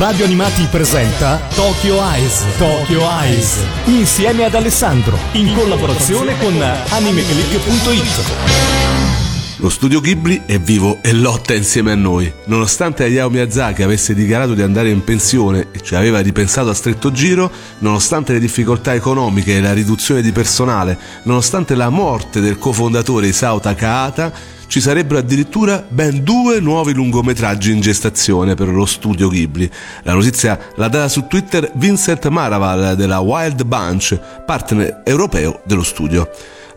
Radio Animati presenta Tokyo Eyes. Tokyo Eyes. Insieme ad Alessandro. In collaborazione con AnimeClick.it. Lo studio Ghibli è vivo e lotta insieme a noi. Nonostante Hayao Miyazaki avesse dichiarato di andare in pensione e ci aveva ripensato a stretto giro, nonostante le difficoltà economiche e la riduzione di personale, nonostante la morte del cofondatore Isao Takahata, ci sarebbero addirittura ben due nuovi lungometraggi in gestazione per lo studio Ghibli. La notizia l'ha data su Twitter Vincent Maraval della Wild Bunch, partner europeo dello studio.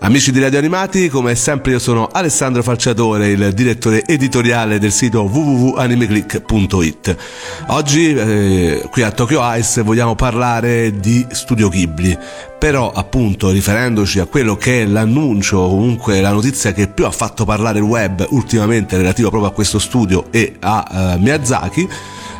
Amici di Radio Animati, come sempre io sono Alessandro Falciatore, il direttore editoriale del sito www.animeclick.it. Oggi eh, qui a Tokyo Ice vogliamo parlare di Studio Ghibli, però appunto riferendoci a quello che è l'annuncio o comunque la notizia che più ha fatto parlare il web ultimamente relativo proprio a questo studio e a uh, Miyazaki,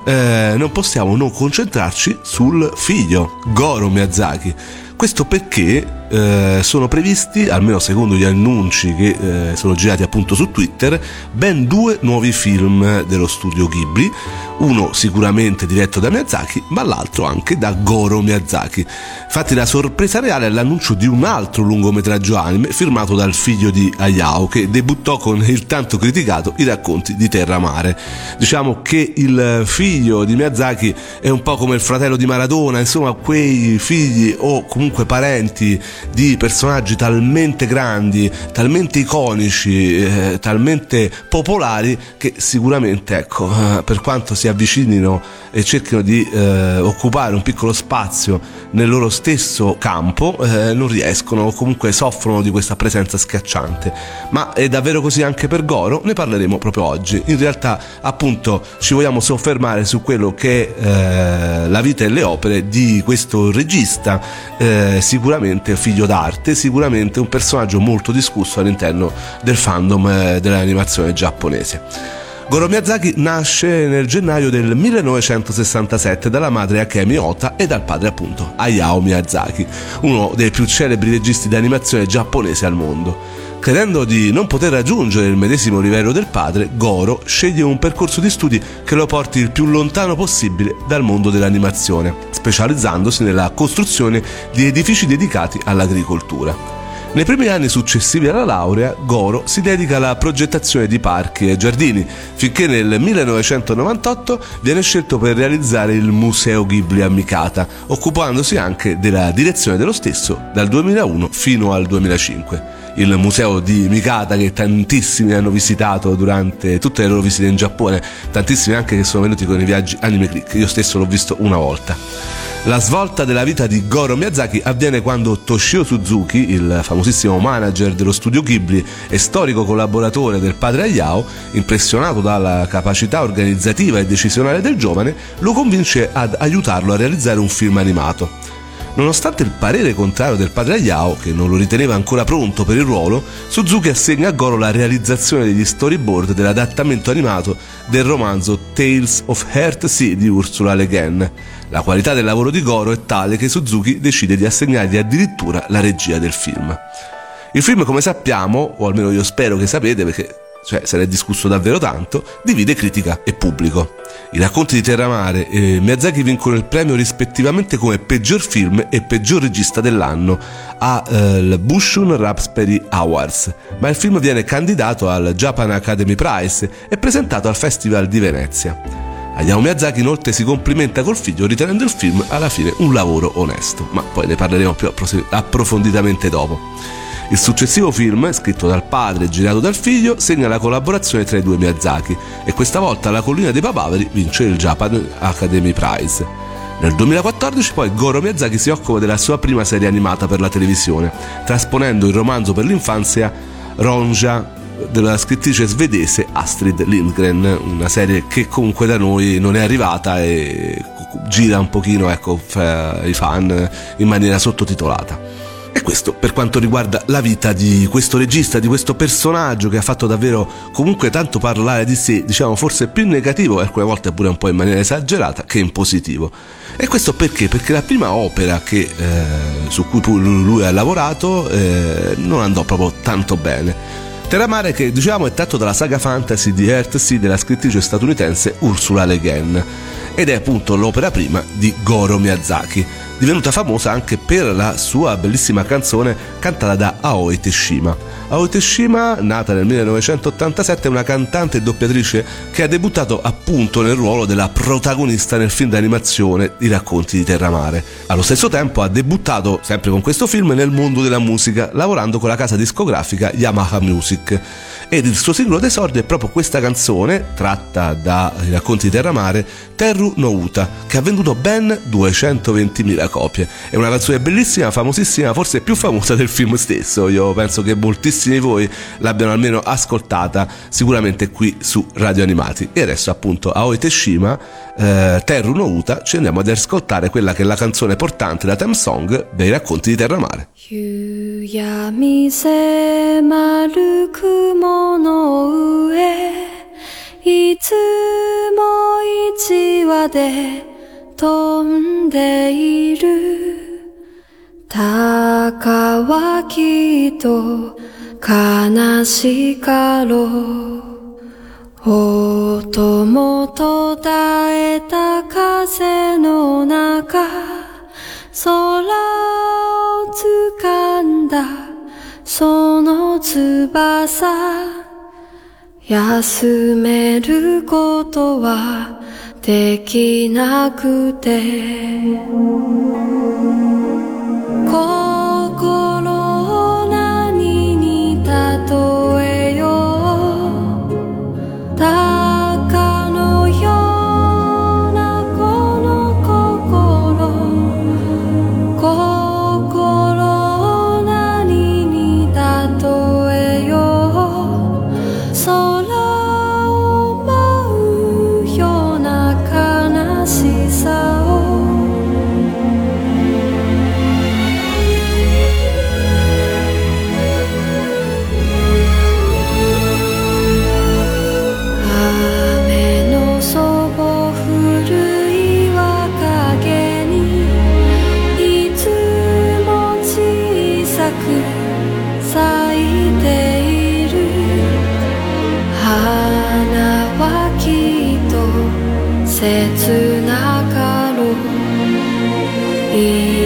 eh, non possiamo non concentrarci sul figlio Goro Miyazaki. Questo perché eh, sono previsti, almeno secondo gli annunci che eh, sono girati appunto su Twitter, ben due nuovi film dello studio Ghibli, uno sicuramente diretto da Miyazaki, ma l'altro anche da Goro Miyazaki. Infatti la sorpresa reale è l'annuncio di un altro lungometraggio anime firmato dal figlio di Hayao che debuttò con il tanto criticato I racconti di Terra Mare. Diciamo che il figlio di Miyazaki è un po' come il fratello di Maradona, insomma quei figli o comunque parenti di personaggi talmente grandi, talmente iconici, eh, talmente popolari che sicuramente, ecco, eh, per quanto si avvicinino e cerchino di eh, occupare un piccolo spazio nel loro stesso campo, eh, non riescono o comunque soffrono di questa presenza schiacciante. Ma è davvero così anche per Goro? Ne parleremo proprio oggi. In realtà, appunto, ci vogliamo soffermare su quello che è eh, la vita e le opere di questo regista, eh, sicuramente figlio figlio d'arte, sicuramente un personaggio molto discusso all'interno del fandom eh, dell'animazione giapponese. Goro Miyazaki nasce nel gennaio del 1967 dalla madre Akemi Ota e dal padre appunto Hayao Miyazaki, uno dei più celebri registi di animazione giapponese al mondo. Credendo di non poter raggiungere il medesimo livello del padre, Goro sceglie un percorso di studi che lo porti il più lontano possibile dal mondo dell'animazione, specializzandosi nella costruzione di edifici dedicati all'agricoltura. Nei primi anni successivi alla laurea, Goro si dedica alla progettazione di parchi e giardini, finché nel 1998 viene scelto per realizzare il Museo Ghibli a Mikata, occupandosi anche della direzione dello stesso dal 2001 fino al 2005 il museo di Mikata che tantissimi hanno visitato durante tutte le loro visite in Giappone, tantissimi anche che sono venuti con i viaggi Anime Click, io stesso l'ho visto una volta. La svolta della vita di Goro Miyazaki avviene quando Toshio Suzuki, il famosissimo manager dello studio Ghibli e storico collaboratore del padre Hayao, impressionato dalla capacità organizzativa e decisionale del giovane, lo convince ad aiutarlo a realizzare un film animato. Nonostante il parere contrario del padre Ayao, che non lo riteneva ancora pronto per il ruolo, Suzuki assegna a Goro la realizzazione degli storyboard dell'adattamento animato del romanzo Tales of Sea di Ursula Le Guin. La qualità del lavoro di Goro è tale che Suzuki decide di assegnargli addirittura la regia del film. Il film, come sappiamo, o almeno io spero che sapete perché cioè se ne è discusso davvero tanto, divide critica e pubblico. I racconti di Terramare e Miyazaki vincono il premio rispettivamente come peggior film e peggior regista dell'anno al eh, Bushun Raspberry Awards, ma il film viene candidato al Japan Academy Prize e presentato al Festival di Venezia. Hayao Miyazaki inoltre si complimenta col figlio ritenendo il film alla fine un lavoro onesto, ma poi ne parleremo più approfonditamente dopo. Il successivo film, scritto dal padre e girato dal figlio, segna la collaborazione tra i due Miyazaki e questa volta La collina dei papaveri vince il Japan Academy Prize. Nel 2014 poi Goro Miyazaki si occupa della sua prima serie animata per la televisione, trasponendo il romanzo per l'infanzia Ronja della scrittrice svedese Astrid Lindgren, una serie che comunque da noi non è arrivata e gira un pochino ecco, i fan in maniera sottotitolata. E questo per quanto riguarda la vita di questo regista, di questo personaggio che ha fatto davvero comunque tanto parlare di sé, diciamo forse più in negativo alcune volte pure un po' in maniera esagerata che in positivo. E questo perché? Perché la prima opera che, eh, su cui lui ha lavorato eh, non andò proprio tanto bene. Terramare che diciamo è tratto dalla saga fantasy di Earthsea della scrittrice statunitense Ursula Le Guin ed è appunto l'opera prima di Goro Miyazaki, divenuta famosa anche per la sua bellissima canzone cantata da Aoi Teshima. Aoi Teshima, nata nel 1987, è una cantante e doppiatrice che ha debuttato appunto nel ruolo della protagonista nel film d'animazione I racconti di Terramare. Allo stesso tempo ha debuttato, sempre con questo film, nel mondo della musica, lavorando con la casa discografica Yamaha Music ed il suo singolo d'esordio è proprio questa canzone, tratta dai racconti di Terramare, Terru no Uta, che ha venduto ben 220.000 copie. È una canzone bellissima, famosissima, forse più famosa del film stesso. Io penso che moltissimi di voi l'abbiano almeno ascoltata, sicuramente qui su Radio Animati. E adesso appunto Aoi Teshima, eh, Terru no Uta, ci andiamo ad ascoltare quella che è la canzone portante, la theme song dei racconti di Terramare. 夕闇迫る雲 の上いつも一羽で飛んでいる。鷹はきっと悲しかろう。音も途絶えた風の中空を掴その翼休めることはできなくて。Yeah.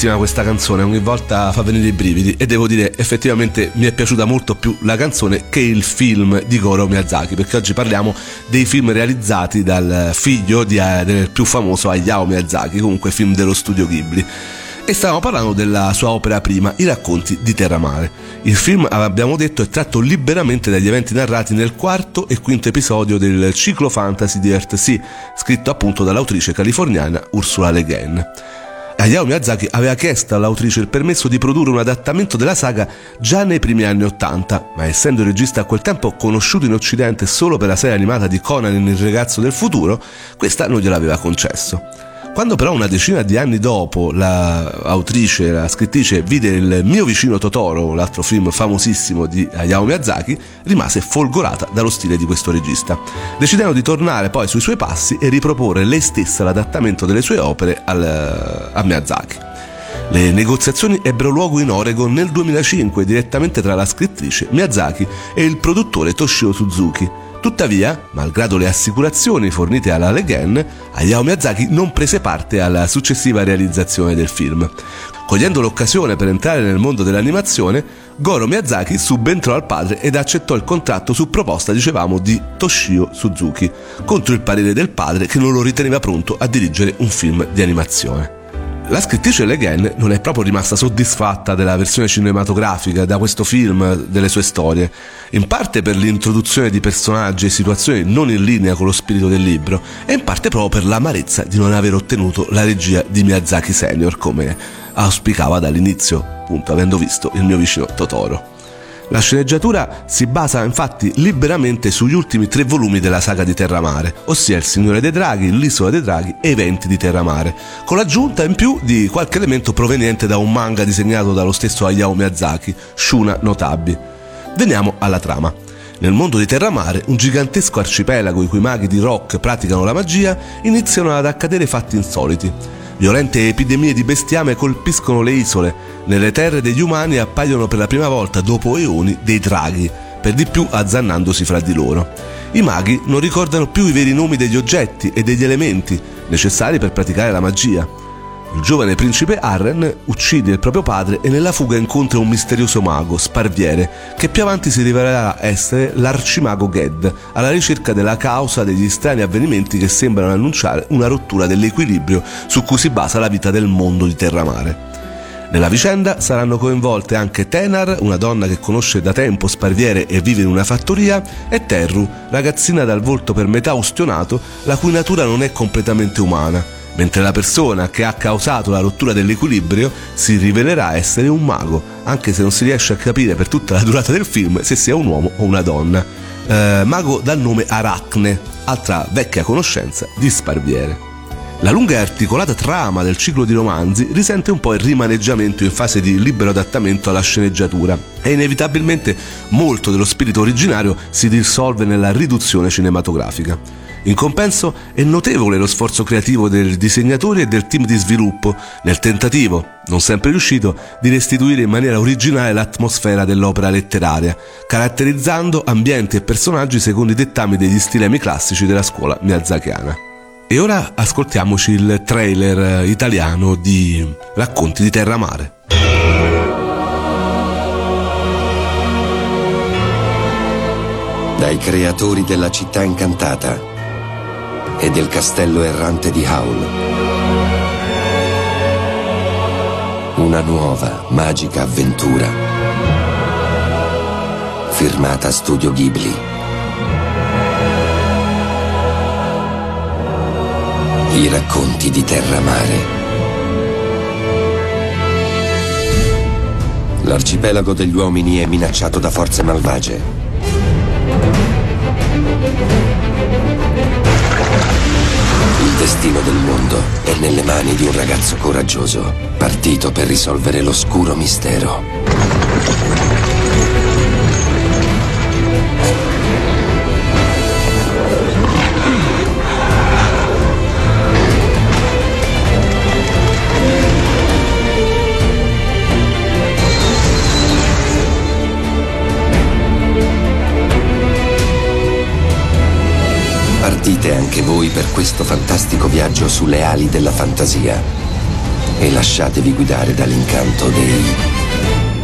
Bellissima questa canzone, ogni volta fa venire i brividi e devo dire effettivamente mi è piaciuta molto più la canzone che il film di Goro Miyazaki perché oggi parliamo dei film realizzati dal figlio di, eh, del più famoso Hayao Miyazaki, comunque film dello studio Ghibli e stavamo parlando della sua opera prima, I racconti di Terramare. Il film, abbiamo detto, è tratto liberamente dagli eventi narrati nel quarto e quinto episodio del ciclo fantasy di Earthsea, scritto appunto dall'autrice californiana Ursula Le Guin. Hayao Miyazaki aveva chiesto all'autrice il permesso di produrre un adattamento della saga già nei primi anni Ottanta, ma essendo il regista a quel tempo conosciuto in Occidente solo per la serie animata di Conan il ragazzo del futuro, questa non gliel'aveva concesso. Quando però una decina di anni dopo l'autrice, la scrittrice vide il mio vicino Totoro, l'altro film famosissimo di Hayao Miyazaki, rimase folgorata dallo stile di questo regista, decidendo di tornare poi sui suoi passi e riproporre lei stessa l'adattamento delle sue opere al, a Miyazaki. Le negoziazioni ebbero luogo in Oregon nel 2005 direttamente tra la scrittrice Miyazaki e il produttore Toshio Suzuki, Tuttavia, malgrado le assicurazioni fornite alla Leghen, Hayao Miyazaki non prese parte alla successiva realizzazione del film. Cogliendo l'occasione per entrare nel mondo dell'animazione, Goro Miyazaki subentrò al padre ed accettò il contratto su proposta, dicevamo, di Toshio Suzuki, contro il parere del padre che non lo riteneva pronto a dirigere un film di animazione. La scrittrice Le Guin non è proprio rimasta soddisfatta della versione cinematografica da questo film, delle sue storie, in parte per l'introduzione di personaggi e situazioni non in linea con lo spirito del libro e in parte proprio per l'amarezza di non aver ottenuto la regia di Miyazaki Senior come auspicava dall'inizio, appunto avendo visto il mio vicino Totoro. La sceneggiatura si basa infatti liberamente sugli ultimi tre volumi della saga di Terramare, ossia Il Signore dei Draghi, L'Isola dei Draghi e Eventi di Terramare, con l'aggiunta in più di qualche elemento proveniente da un manga disegnato dallo stesso Hayao Miyazaki, Shuna Notabi. Veniamo alla trama. Nel mondo di Terramare, un gigantesco arcipelago i cui maghi di rock praticano la magia, iniziano ad accadere fatti insoliti. Violente epidemie di bestiame colpiscono le isole. Nelle terre degli umani appaiono per la prima volta dopo eoni dei draghi, per di più azzannandosi fra di loro. I maghi non ricordano più i veri nomi degli oggetti e degli elementi necessari per praticare la magia. Il giovane principe Arren uccide il proprio padre e nella fuga incontra un misterioso mago, Sparviere, che più avanti si rivelerà essere l'arcimago Ged, alla ricerca della causa degli strani avvenimenti che sembrano annunciare una rottura dell'equilibrio su cui si basa la vita del mondo di Terramare. Nella vicenda saranno coinvolte anche Tenar, una donna che conosce da tempo Sparviere e vive in una fattoria, e Terru, ragazzina dal volto per metà ustionato, la cui natura non è completamente umana mentre la persona che ha causato la rottura dell'equilibrio si rivelerà essere un mago, anche se non si riesce a capire per tutta la durata del film se sia un uomo o una donna. Eh, mago dal nome Aracne, altra vecchia conoscenza di Sparviere. La lunga e articolata trama del ciclo di romanzi risente un po' il rimaneggiamento in fase di libero adattamento alla sceneggiatura e inevitabilmente molto dello spirito originario si dissolve nella riduzione cinematografica. In compenso è notevole lo sforzo creativo del disegnatore e del team di sviluppo nel tentativo, non sempre riuscito, di restituire in maniera originale l'atmosfera dell'opera letteraria, caratterizzando ambienti e personaggi secondo i dettami degli stilemi classici della scuola miyazakiana. E ora ascoltiamoci il trailer italiano di Racconti di Terramare. Dai creatori della città incantata e del castello errante di Howl. Una nuova, magica avventura. Firmata Studio Ghibli. I racconti di Terramare. L'arcipelago degli uomini è minacciato da forze malvagie. Destino del mondo è nelle mani di un ragazzo coraggioso, partito per risolvere l'oscuro mistero. Questo fantastico viaggio sulle ali della fantasia. e lasciatevi guidare dall'incanto dei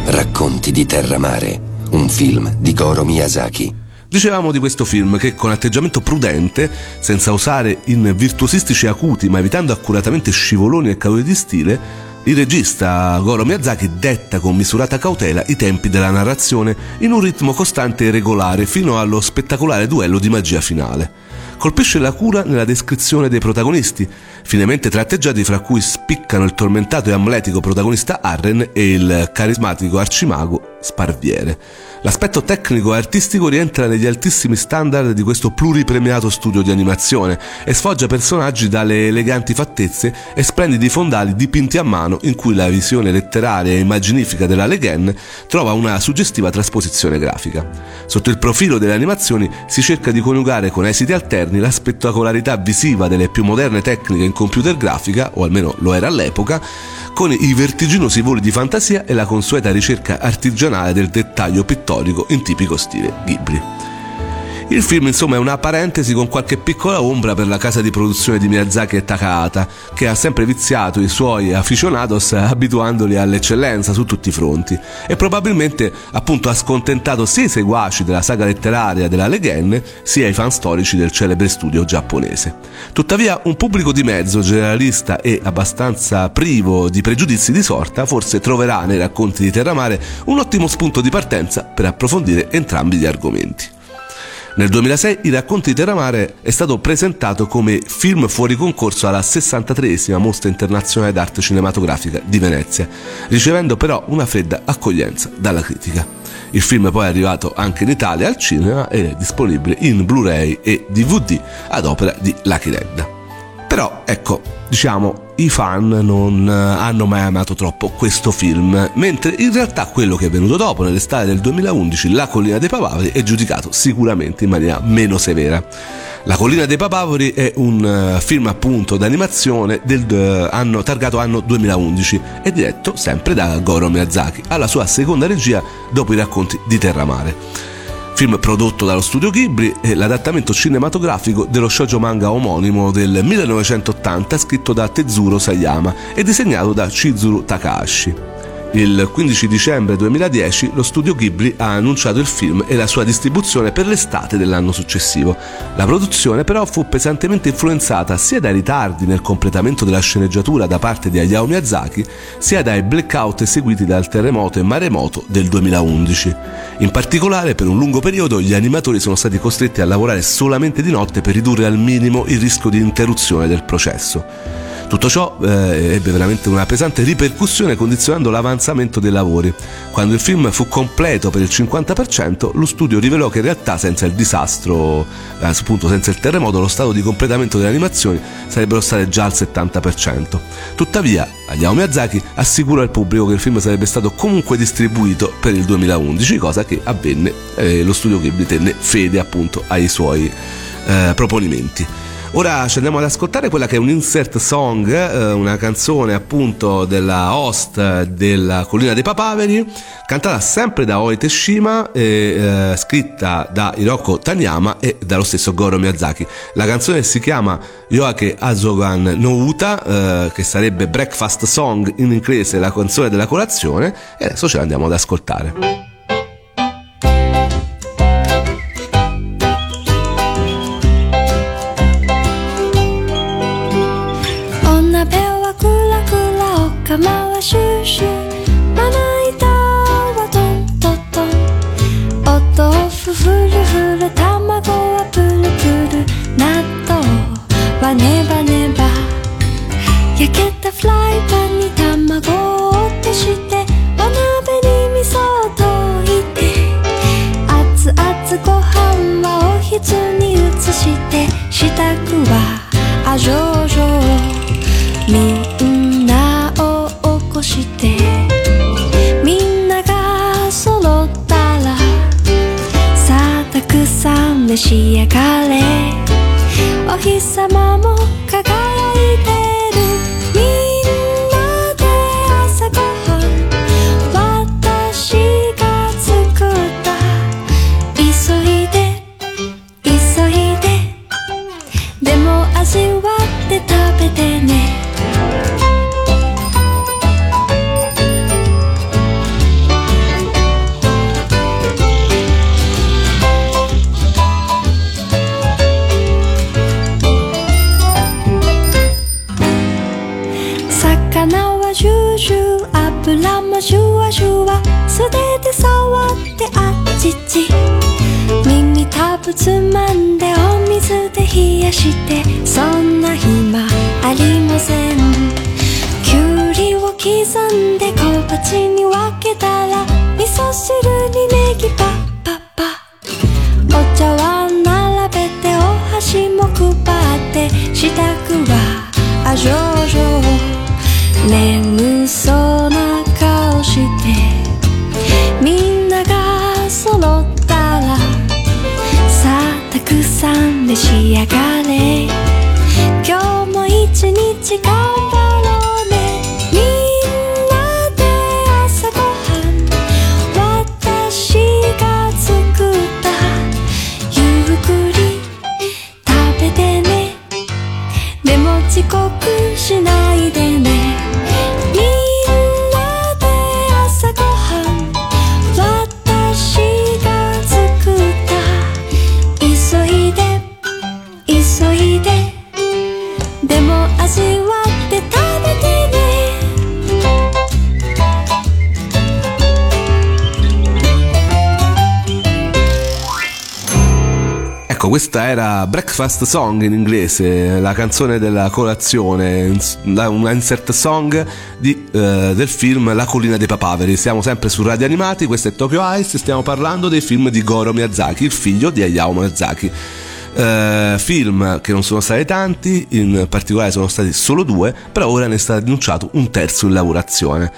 Racconti di Terra Mare, un film di Goro Miyazaki. Dicevamo di questo film che con atteggiamento prudente, senza usare in virtuosistici acuti ma evitando accuratamente scivoloni e cadute di stile, il regista Goro Miyazaki detta con misurata cautela i tempi della narrazione in un ritmo costante e regolare fino allo spettacolare duello di magia finale. Colpisce la cura nella descrizione dei protagonisti, finemente tratteggiati fra cui spiccano il tormentato e amletico protagonista Arren e il carismatico arcimago Sparviere. L'aspetto tecnico e artistico rientra negli altissimi standard di questo pluripremiato studio di animazione e sfoggia personaggi dalle eleganti fattezze e splendidi fondali dipinti a mano in cui la visione letteraria e immaginifica della Leghen trova una suggestiva trasposizione grafica. Sotto il profilo delle animazioni si cerca di coniugare con esiti alterni la spettacolarità visiva delle più moderne tecniche in computer grafica, o almeno lo era all'epoca, con i vertiginosi voli di fantasia e la consueta ricerca artigianale del dettaglio pittorico in tipico stile Ghibli. Il film insomma è una parentesi con qualche piccola ombra per la casa di produzione di Miyazaki e Takahata, che ha sempre viziato i suoi aficionados abituandoli all'eccellenza su tutti i fronti e probabilmente appunto ha scontentato sia i seguaci della saga letteraria della Legenne sia i fan storici del celebre studio giapponese. Tuttavia un pubblico di mezzo generalista e abbastanza privo di pregiudizi di sorta forse troverà nei racconti di Terramare un ottimo spunto di partenza per approfondire entrambi gli argomenti. Nel 2006 I racconti di Terramare è stato presentato come film fuori concorso alla 63esima Mostra Internazionale d'Arte Cinematografica di Venezia, ricevendo però una fredda accoglienza dalla critica. Il film poi è arrivato anche in Italia al cinema ed è disponibile in Blu-ray e DVD ad opera di Lucky Red. Però ecco, diciamo, i fan non eh, hanno mai amato troppo questo film, mentre in realtà quello che è venuto dopo, nell'estate del 2011, La collina dei papaveri, è giudicato sicuramente in maniera meno severa. La collina dei papaveri è un uh, film appunto d'animazione del uh, anno, targato anno 2011 e diretto sempre da Goro Miyazaki, alla sua seconda regia dopo i racconti di Terramare film prodotto dallo studio Ghibli e l'adattamento cinematografico dello shoujo manga omonimo del 1980 scritto da Tezuro Sayama e disegnato da Chizuru Takahashi. Il 15 dicembre 2010 lo studio Ghibli ha annunciato il film e la sua distribuzione per l'estate dell'anno successivo. La produzione però fu pesantemente influenzata sia dai ritardi nel completamento della sceneggiatura da parte di Hayao Miyazaki, sia dai blackout eseguiti dal terremoto e maremoto del 2011. In particolare, per un lungo periodo gli animatori sono stati costretti a lavorare solamente di notte per ridurre al minimo il rischio di interruzione del processo. Tutto ciò eh, ebbe veramente una pesante ripercussione condizionando l'avanzamento dei lavori. Quando il film fu completo per il 50%, lo studio rivelò che in realtà senza il disastro, eh, appunto senza il terremoto, lo stato di completamento delle animazioni sarebbero state già al 70%. Tuttavia, Hayao Miyazaki assicurò al pubblico che il film sarebbe stato comunque distribuito per il 2011, cosa che avvenne. Eh, lo studio Ghibli tenne fede appunto ai suoi eh, proponimenti. Ora ci andiamo ad ascoltare quella che è un insert song, eh, una canzone appunto della host della Collina dei Papaveri, cantata sempre da Oi Teshima, e, eh, scritta da Hiroko Tanyama e dallo stesso Goro Miyazaki. La canzone si chiama Yoake Azogan no Uta, eh, che sarebbe Breakfast Song in inglese, la canzone della colazione, e adesso ce l'andiamo ad ascoltare. し上がれ。お日様も輝いてつまんでお水で冷やしてそんな暇ありません。きゅうりを刻んで小鉢に分けたら味噌汁にネギパッパッパお茶碗並べてお箸も配って支度はあ上々上がれ。今日も一日が questa era Breakfast Song in inglese, la canzone della colazione, una insert song di, eh, del film La collina dei papaveri. Siamo sempre su Radio Animati, questo è Tokyo Ice, stiamo parlando dei film di Goro Miyazaki, il figlio di Hayao Miyazaki. Eh, film che non sono stati tanti, in particolare sono stati solo due, però ora ne è stato annunciato un terzo in lavorazione.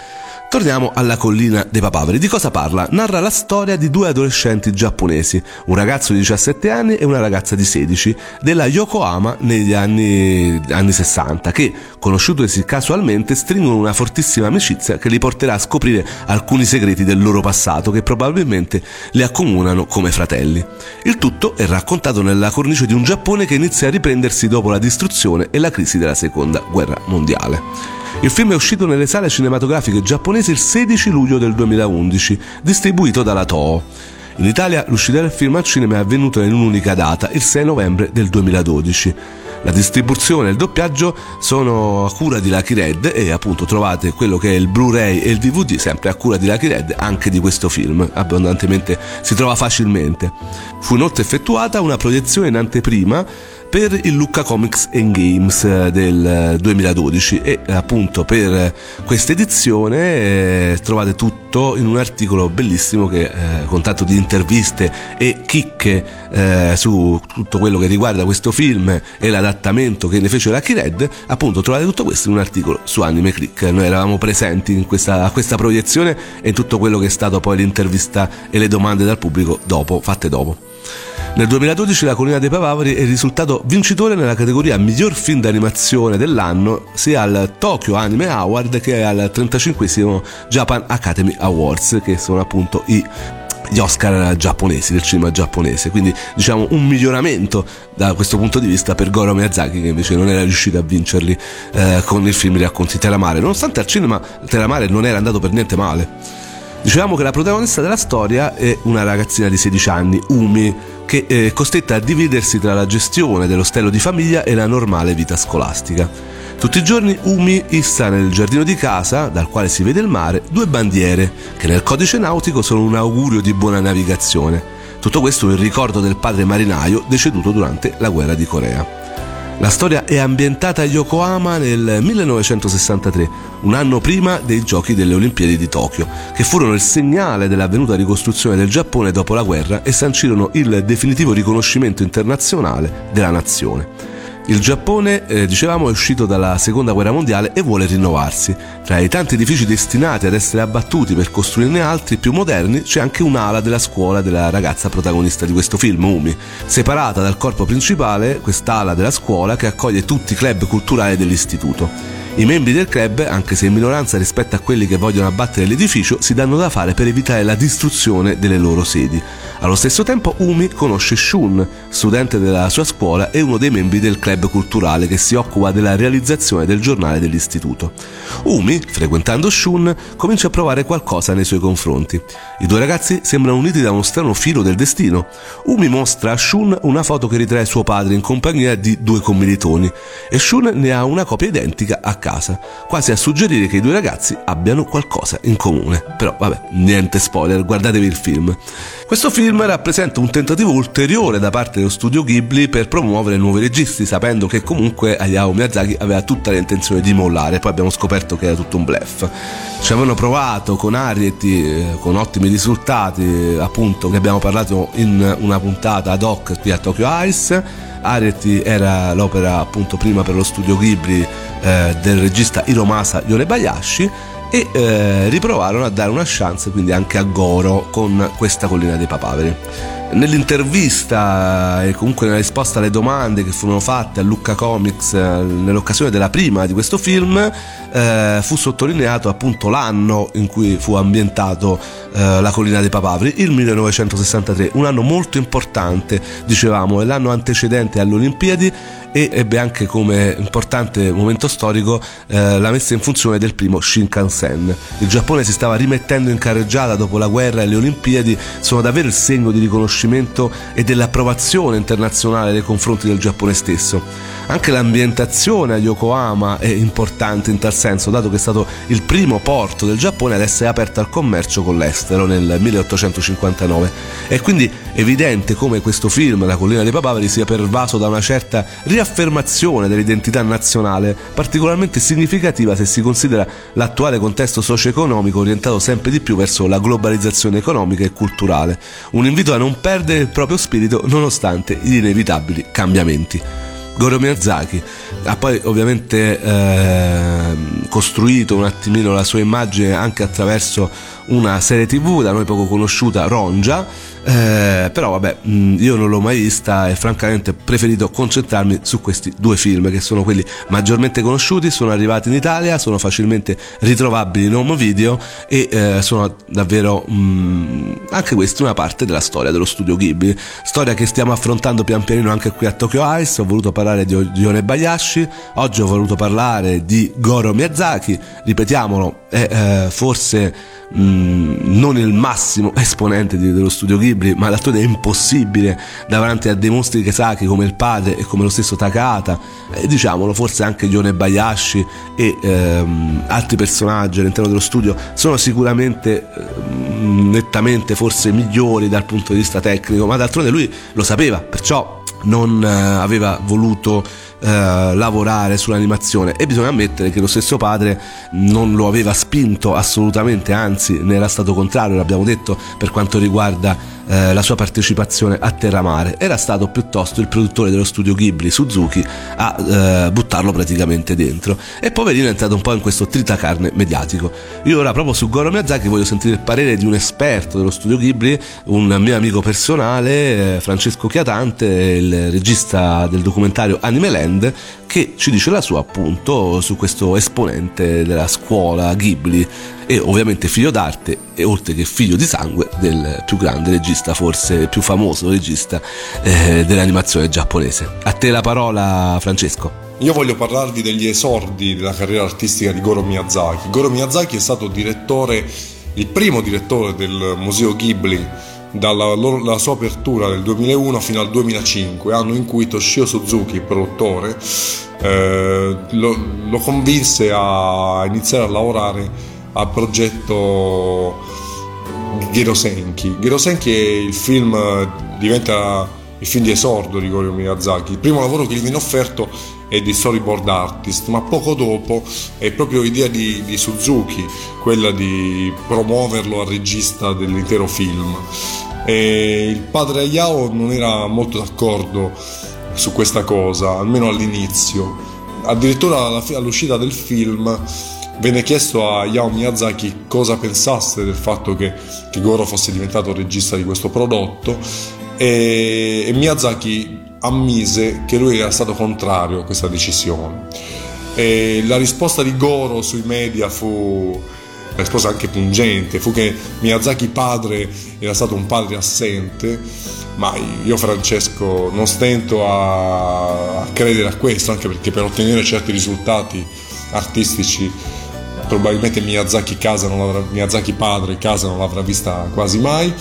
Torniamo alla collina dei papaveri. Di cosa parla? Narra la storia di due adolescenti giapponesi, un ragazzo di 17 anni e una ragazza di 16, della Yokohama negli anni, anni 60, che, conosciutosi casualmente, stringono una fortissima amicizia che li porterà a scoprire alcuni segreti del loro passato che probabilmente li accomunano come fratelli. Il tutto è raccontato nella cornice di un Giappone che inizia a riprendersi dopo la distruzione e la crisi della seconda guerra mondiale. Il film è uscito nelle sale cinematografiche giapponesi il 16 luglio del 2011, distribuito dalla Toho. In Italia l'uscita del film al cinema è avvenuta in un'unica data, il 6 novembre del 2012. La distribuzione e il doppiaggio sono a cura di Lucky Red e appunto trovate quello che è il Blu-ray e il DVD sempre a cura di Lucky Red anche di questo film, abbondantemente si trova facilmente. Fu inoltre effettuata una proiezione in anteprima per il Lucca Comics Games eh, del 2012 e eh, appunto per questa edizione eh, trovate tutto in un articolo bellissimo che eh, con tanto di interviste e chicche eh, su tutto quello che riguarda questo film e l'adattamento che ne fece Lucky Red. Appunto trovate tutto questo in un articolo su Anime Click. Noi eravamo presenti in questa, a questa proiezione e in tutto quello che è stato poi l'intervista e le domande dal pubblico dopo fatte dopo nel 2012 La Collina dei Papaveri è risultato vincitore nella categoria Miglior film d'animazione dell'anno sia al Tokyo Anime Award che al 35 Japan Academy Awards che sono appunto i gli Oscar giapponesi, del cinema giapponese, quindi diciamo un miglioramento da questo punto di vista per Goro Miyazaki che invece non era riuscito a vincerli eh, con il film racconti Telamare, nonostante al cinema Telamare non era andato per niente male. Dicevamo che la protagonista della storia è una ragazzina di 16 anni, Umi, che è costretta a dividersi tra la gestione dell'ostello di famiglia e la normale vita scolastica. Tutti i giorni Umi issa nel giardino di casa, dal quale si vede il mare, due bandiere, che nel codice nautico sono un augurio di buona navigazione. Tutto questo in ricordo del padre marinaio deceduto durante la guerra di Corea. La storia è ambientata a Yokohama nel 1963, un anno prima dei giochi delle Olimpiadi di Tokyo, che furono il segnale dell'avvenuta ricostruzione del Giappone dopo la guerra e sancirono il definitivo riconoscimento internazionale della nazione. Il Giappone, eh, dicevamo, è uscito dalla seconda guerra mondiale e vuole rinnovarsi. Tra i tanti edifici destinati ad essere abbattuti per costruirne altri più moderni, c'è anche un'ala della scuola della ragazza protagonista di questo film, Umi. Separata dal corpo principale, quest'ala della scuola che accoglie tutti i club culturali dell'istituto. I membri del club, anche se in minoranza rispetto a quelli che vogliono abbattere l'edificio, si danno da fare per evitare la distruzione delle loro sedi. Allo stesso tempo Umi conosce Shun, studente della sua scuola e uno dei membri del club culturale che si occupa della realizzazione del giornale dell'istituto. Umi, frequentando Shun, comincia a provare qualcosa nei suoi confronti. I due ragazzi sembrano uniti da uno strano filo del destino. Umi mostra a Shun una foto che ritrae suo padre in compagnia di due commilitoni e Shun ne ha una copia identica a casa, quasi a suggerire che i due ragazzi abbiano qualcosa in comune. Però vabbè, niente spoiler, guardatevi il film. Questo film rappresenta un tentativo ulteriore da parte dello studio Ghibli per promuovere nuovi registi, sapendo che comunque Hayao Miyazaki aveva tutta l'intenzione di mollare, poi abbiamo scoperto che era tutto un bluff. Ci avevano provato con Arieti, con ottimi risultati, appunto, ne abbiamo parlato in una puntata ad hoc qui a Tokyo Ice. Arieti era l'opera appunto prima per lo studio Ghibli eh, del regista Hiromasa Yonebayashi e eh, riprovarono a dare una chance quindi anche a Goro con questa collina dei papaveri. Nell'intervista e comunque nella risposta alle domande che furono fatte a Lucca Comics eh, nell'occasione della prima di questo film eh, fu sottolineato appunto l'anno in cui fu ambientato eh, la collina dei papaveri, il 1963, un anno molto importante, dicevamo, è l'anno antecedente alle Olimpiadi e ebbe anche come importante momento storico eh, la messa in funzione del primo Shinkansen. Il Giappone si stava rimettendo in carreggiata dopo la guerra e le Olimpiadi sono davvero il segno di riconoscimento e dell'approvazione internazionale nei confronti del Giappone stesso. Anche l'ambientazione a Yokohama è importante in tal senso, dato che è stato il primo porto del Giappone ad essere aperto al commercio con l'estero nel 1859. È quindi evidente come questo film, La collina dei papaveri, sia pervaso da una certa riaffermazione dell'identità nazionale, particolarmente significativa se si considera l'attuale contesto socio-economico orientato sempre di più verso la globalizzazione economica e culturale. Un invito a non perdere il proprio spirito nonostante gli inevitabili cambiamenti. Goro Miyazaki ha poi ovviamente eh, costruito un attimino la sua immagine anche attraverso una serie tv da noi poco conosciuta, Ronja, eh, però vabbè, mm, io non l'ho mai vista e francamente ho preferito concentrarmi su questi due film che sono quelli maggiormente conosciuti, sono arrivati in Italia, sono facilmente ritrovabili in home video e eh, sono davvero mh, mm, anche questa una parte della storia dello studio Ghibli, storia che stiamo affrontando pian pianino anche qui a Tokyo Ice, ho voluto parlare di Yone Bayashi, oggi ho voluto parlare di Goro Miyazaki, ripetiamolo, è eh, forse mh, mm, non il massimo esponente di, dello studio Ghibli, ma l'attore è impossibile davanti a dei mostri Kesaki come il padre e come lo stesso Takahata, e diciamolo, forse anche Yone Bayashi e ehm, altri personaggi all'interno dello studio sono sicuramente ehm, nettamente forse migliori dal punto di vista tecnico, ma d'altronde lui lo sapeva, perciò non eh, aveva voluto eh, lavorare sull'animazione. E bisogna ammettere che lo stesso padre non lo aveva spinto assolutamente, anzi ne era stato contrario, l'abbiamo detto per quanto riguarda eh, la sua partecipazione a Terramare, era stato piuttosto il produttore dello studio Ghibli, Suzuki, a eh, buttarlo praticamente dentro. E poverino è entrato un po' in questo tritacarne mediatico. Io ora proprio su Goro Miyazaki voglio sentire il parere di un esperto dello studio Ghibli, un mio amico personale, eh, Francesco Chiatante, il regista del documentario Anime Land che ci dice la sua appunto su questo esponente della scuola Ghibli e ovviamente figlio d'arte e oltre che figlio di sangue del più grande regista, forse più famoso regista eh, dell'animazione giapponese. A te la parola Francesco. Io voglio parlarvi degli esordi della carriera artistica di Goro Miyazaki. Goro Miyazaki è stato direttore, il primo direttore del Museo Ghibli dalla sua apertura nel 2001 fino al 2005, anno in cui Toshio Suzuki, produttore, eh, lo, lo, convinse a iniziare a lavorare al progetto Girosenki. Girosenki è il film, diventa il film di esordio di Gorio Miyazaki. Il primo lavoro che gli viene offerto è di storyboard artist, ma poco dopo è proprio l'idea di, di Suzuki, quella di promuoverlo al regista dell'intero film. E il padre Ayao non era molto d'accordo su questa cosa, almeno all'inizio. Addirittura all'uscita del film venne chiesto a Yao Miyazaki cosa pensasse del fatto che, che Goro fosse diventato regista di questo prodotto e, e Miyazaki ammise che lui era stato contrario a questa decisione. E la risposta di Goro sui media fu una risposta anche pungente, fu che Miyazaki padre era stato un padre assente, ma io Francesco non stento a, a credere a questo, anche perché per ottenere certi risultati artistici probabilmente Miyazaki, casa Miyazaki padre casa non l'avrà vista quasi mai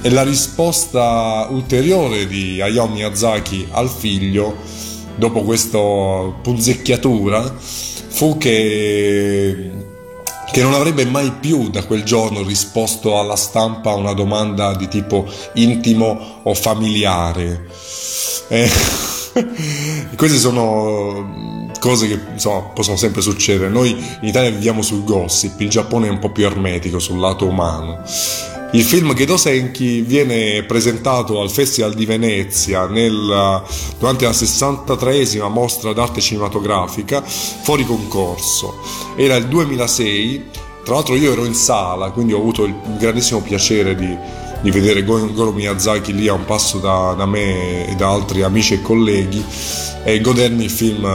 e la risposta ulteriore di Hayao Miyazaki al figlio, dopo questa punzecchiatura, fu che, che non avrebbe mai più da quel giorno risposto alla stampa a una domanda di tipo intimo o familiare. Eh, queste sono cose che insomma, possono sempre succedere. Noi in Italia viviamo sul gossip, il Giappone è un po' più ermetico sul lato umano. Il film Gedo Senki viene presentato al Festival di Venezia nel, durante la 63esima mostra d'arte cinematografica fuori concorso. Era il 2006, tra l'altro io ero in sala, quindi ho avuto il grandissimo piacere di, di vedere Goro Miyazaki lì a un passo da, da, me e da altri amici e colleghi e godermi il film,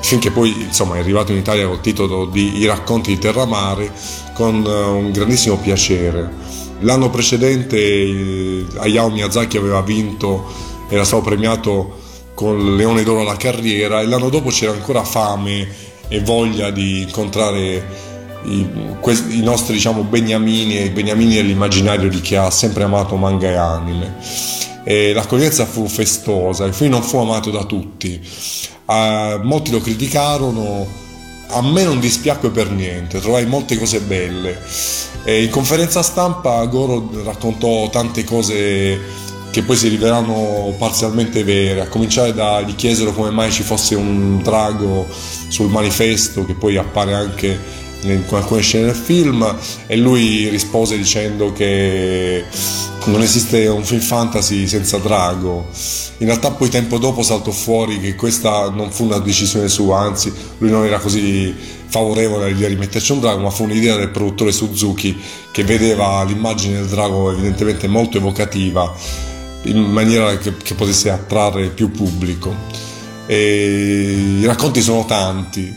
film che poi insomma, è arrivato in Italia col titolo di I racconti di Terramare con eh, un grandissimo piacere. L'anno precedente eh, Hayao Miyazaki aveva vinto, era stato premiato con il Leone d'Oro alla carriera e l'anno dopo c'era ancora fame e voglia di incontrare i, i nostri diciamo, beniamini i beniamini dell'immaginario di chi ha sempre amato manga e anime. E l'accoglienza fu festosa, il film non fu amato da tutti, uh, molti lo criticarono, a me non dispiacque per niente, trovai molte cose belle. E in conferenza stampa Goro raccontò tante cose che poi si rivelarono parzialmente vere, a cominciare da gli chiesero come mai ci fosse un drago sul manifesto che poi appare anche in alcune scene del film e lui rispose dicendo che non esiste un film fantasy senza drago. In realtà poi tempo dopo saltò fuori che questa non fu una decisione sua, anzi lui non era così favorevole all'idea di metterci un drago, ma fu un'idea del produttore Suzuki che vedeva l'immagine del drago evidentemente molto evocativa in maniera che, che potesse attrarre più pubblico. E I racconti sono tanti,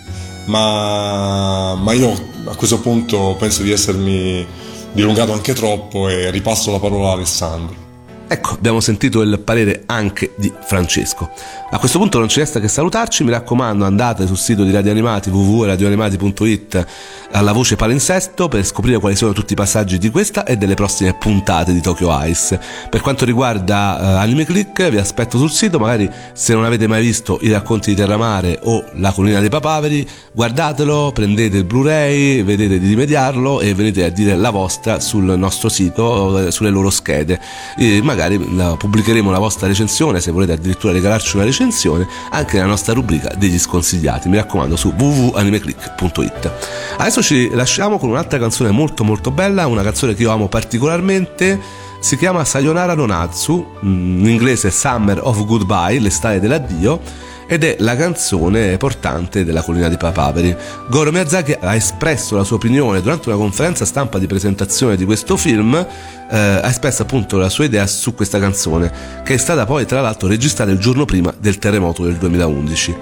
ma, ma io a questo punto penso di essermi dilungato anche troppo e ripasso la parola a Alessandro. Ecco, abbiamo sentito il parere anche di Francesco. A questo punto non ci resta che salutarci, mi raccomando andate sul sito di Radio Animati www.radioanimati.it alla voce palinsesto per scoprire quali sono tutti i passaggi di questa e delle prossime puntate di Tokyo Ice. Per quanto riguarda uh, Anime Click vi aspetto sul sito, magari se non avete mai visto i racconti di Terramare o La collina dei papaveri, guardatelo, prendete il Blu-ray, vedete di rimediarlo e venite a dire la vostra sul nostro sito, sulle loro schede. E magari la, pubblicheremo la vostra recensione, se volete addirittura regalarci una recensione, anche nella nostra rubrica degli sconsigliati. Mi raccomando su www.animeclick.it. Adesso ci lasciamo con un'altra canzone molto molto bella, una canzone che io amo particolarmente. Si chiama Sayonara Nonatsu, in inglese Summer of Goodbye, l'estate dell'addio ed è la canzone portante della collina di Papaveri. Goro Miyazaki ha espresso la sua opinione durante una conferenza stampa di presentazione di questo film, eh, ha espresso appunto la sua idea su questa canzone, che è stata poi tra l'altro registrata il giorno prima del terremoto del 2011.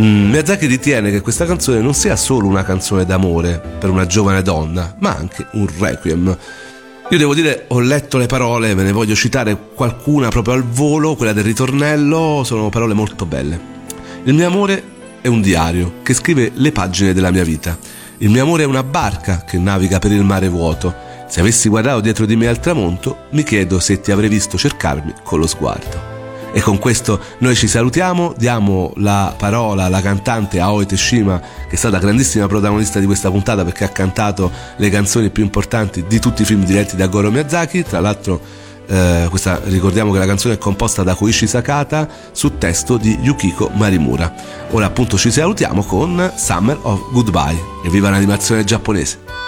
Mm, Miyazaki ritiene che questa canzone non sia solo una canzone d'amore per una giovane donna, ma anche un requiem. Io devo dire, ho letto le parole, ve ne voglio citare qualcuna proprio al volo, quella del ritornello, sono parole molto belle. Il mio amore è un diario che scrive le pagine della mia vita. Il mio amore è una barca che naviga per il mare vuoto. Se avessi guardato dietro di me al tramonto, mi chiedo se ti avrei visto cercarmi con lo sguardo. E con questo noi ci salutiamo, diamo la parola alla cantante Aoi Teshima, che è stata grandissima protagonista di questa puntata perché ha cantato le canzoni più importanti di tutti i film diretti da Goro Miyazaki, tra l'altro eh, questa, ricordiamo che la canzone è composta da Koichi Sakata su testo di Yukiko Marimura. Ora appunto ci salutiamo con Summer of Goodbye e viva l'animazione giapponese!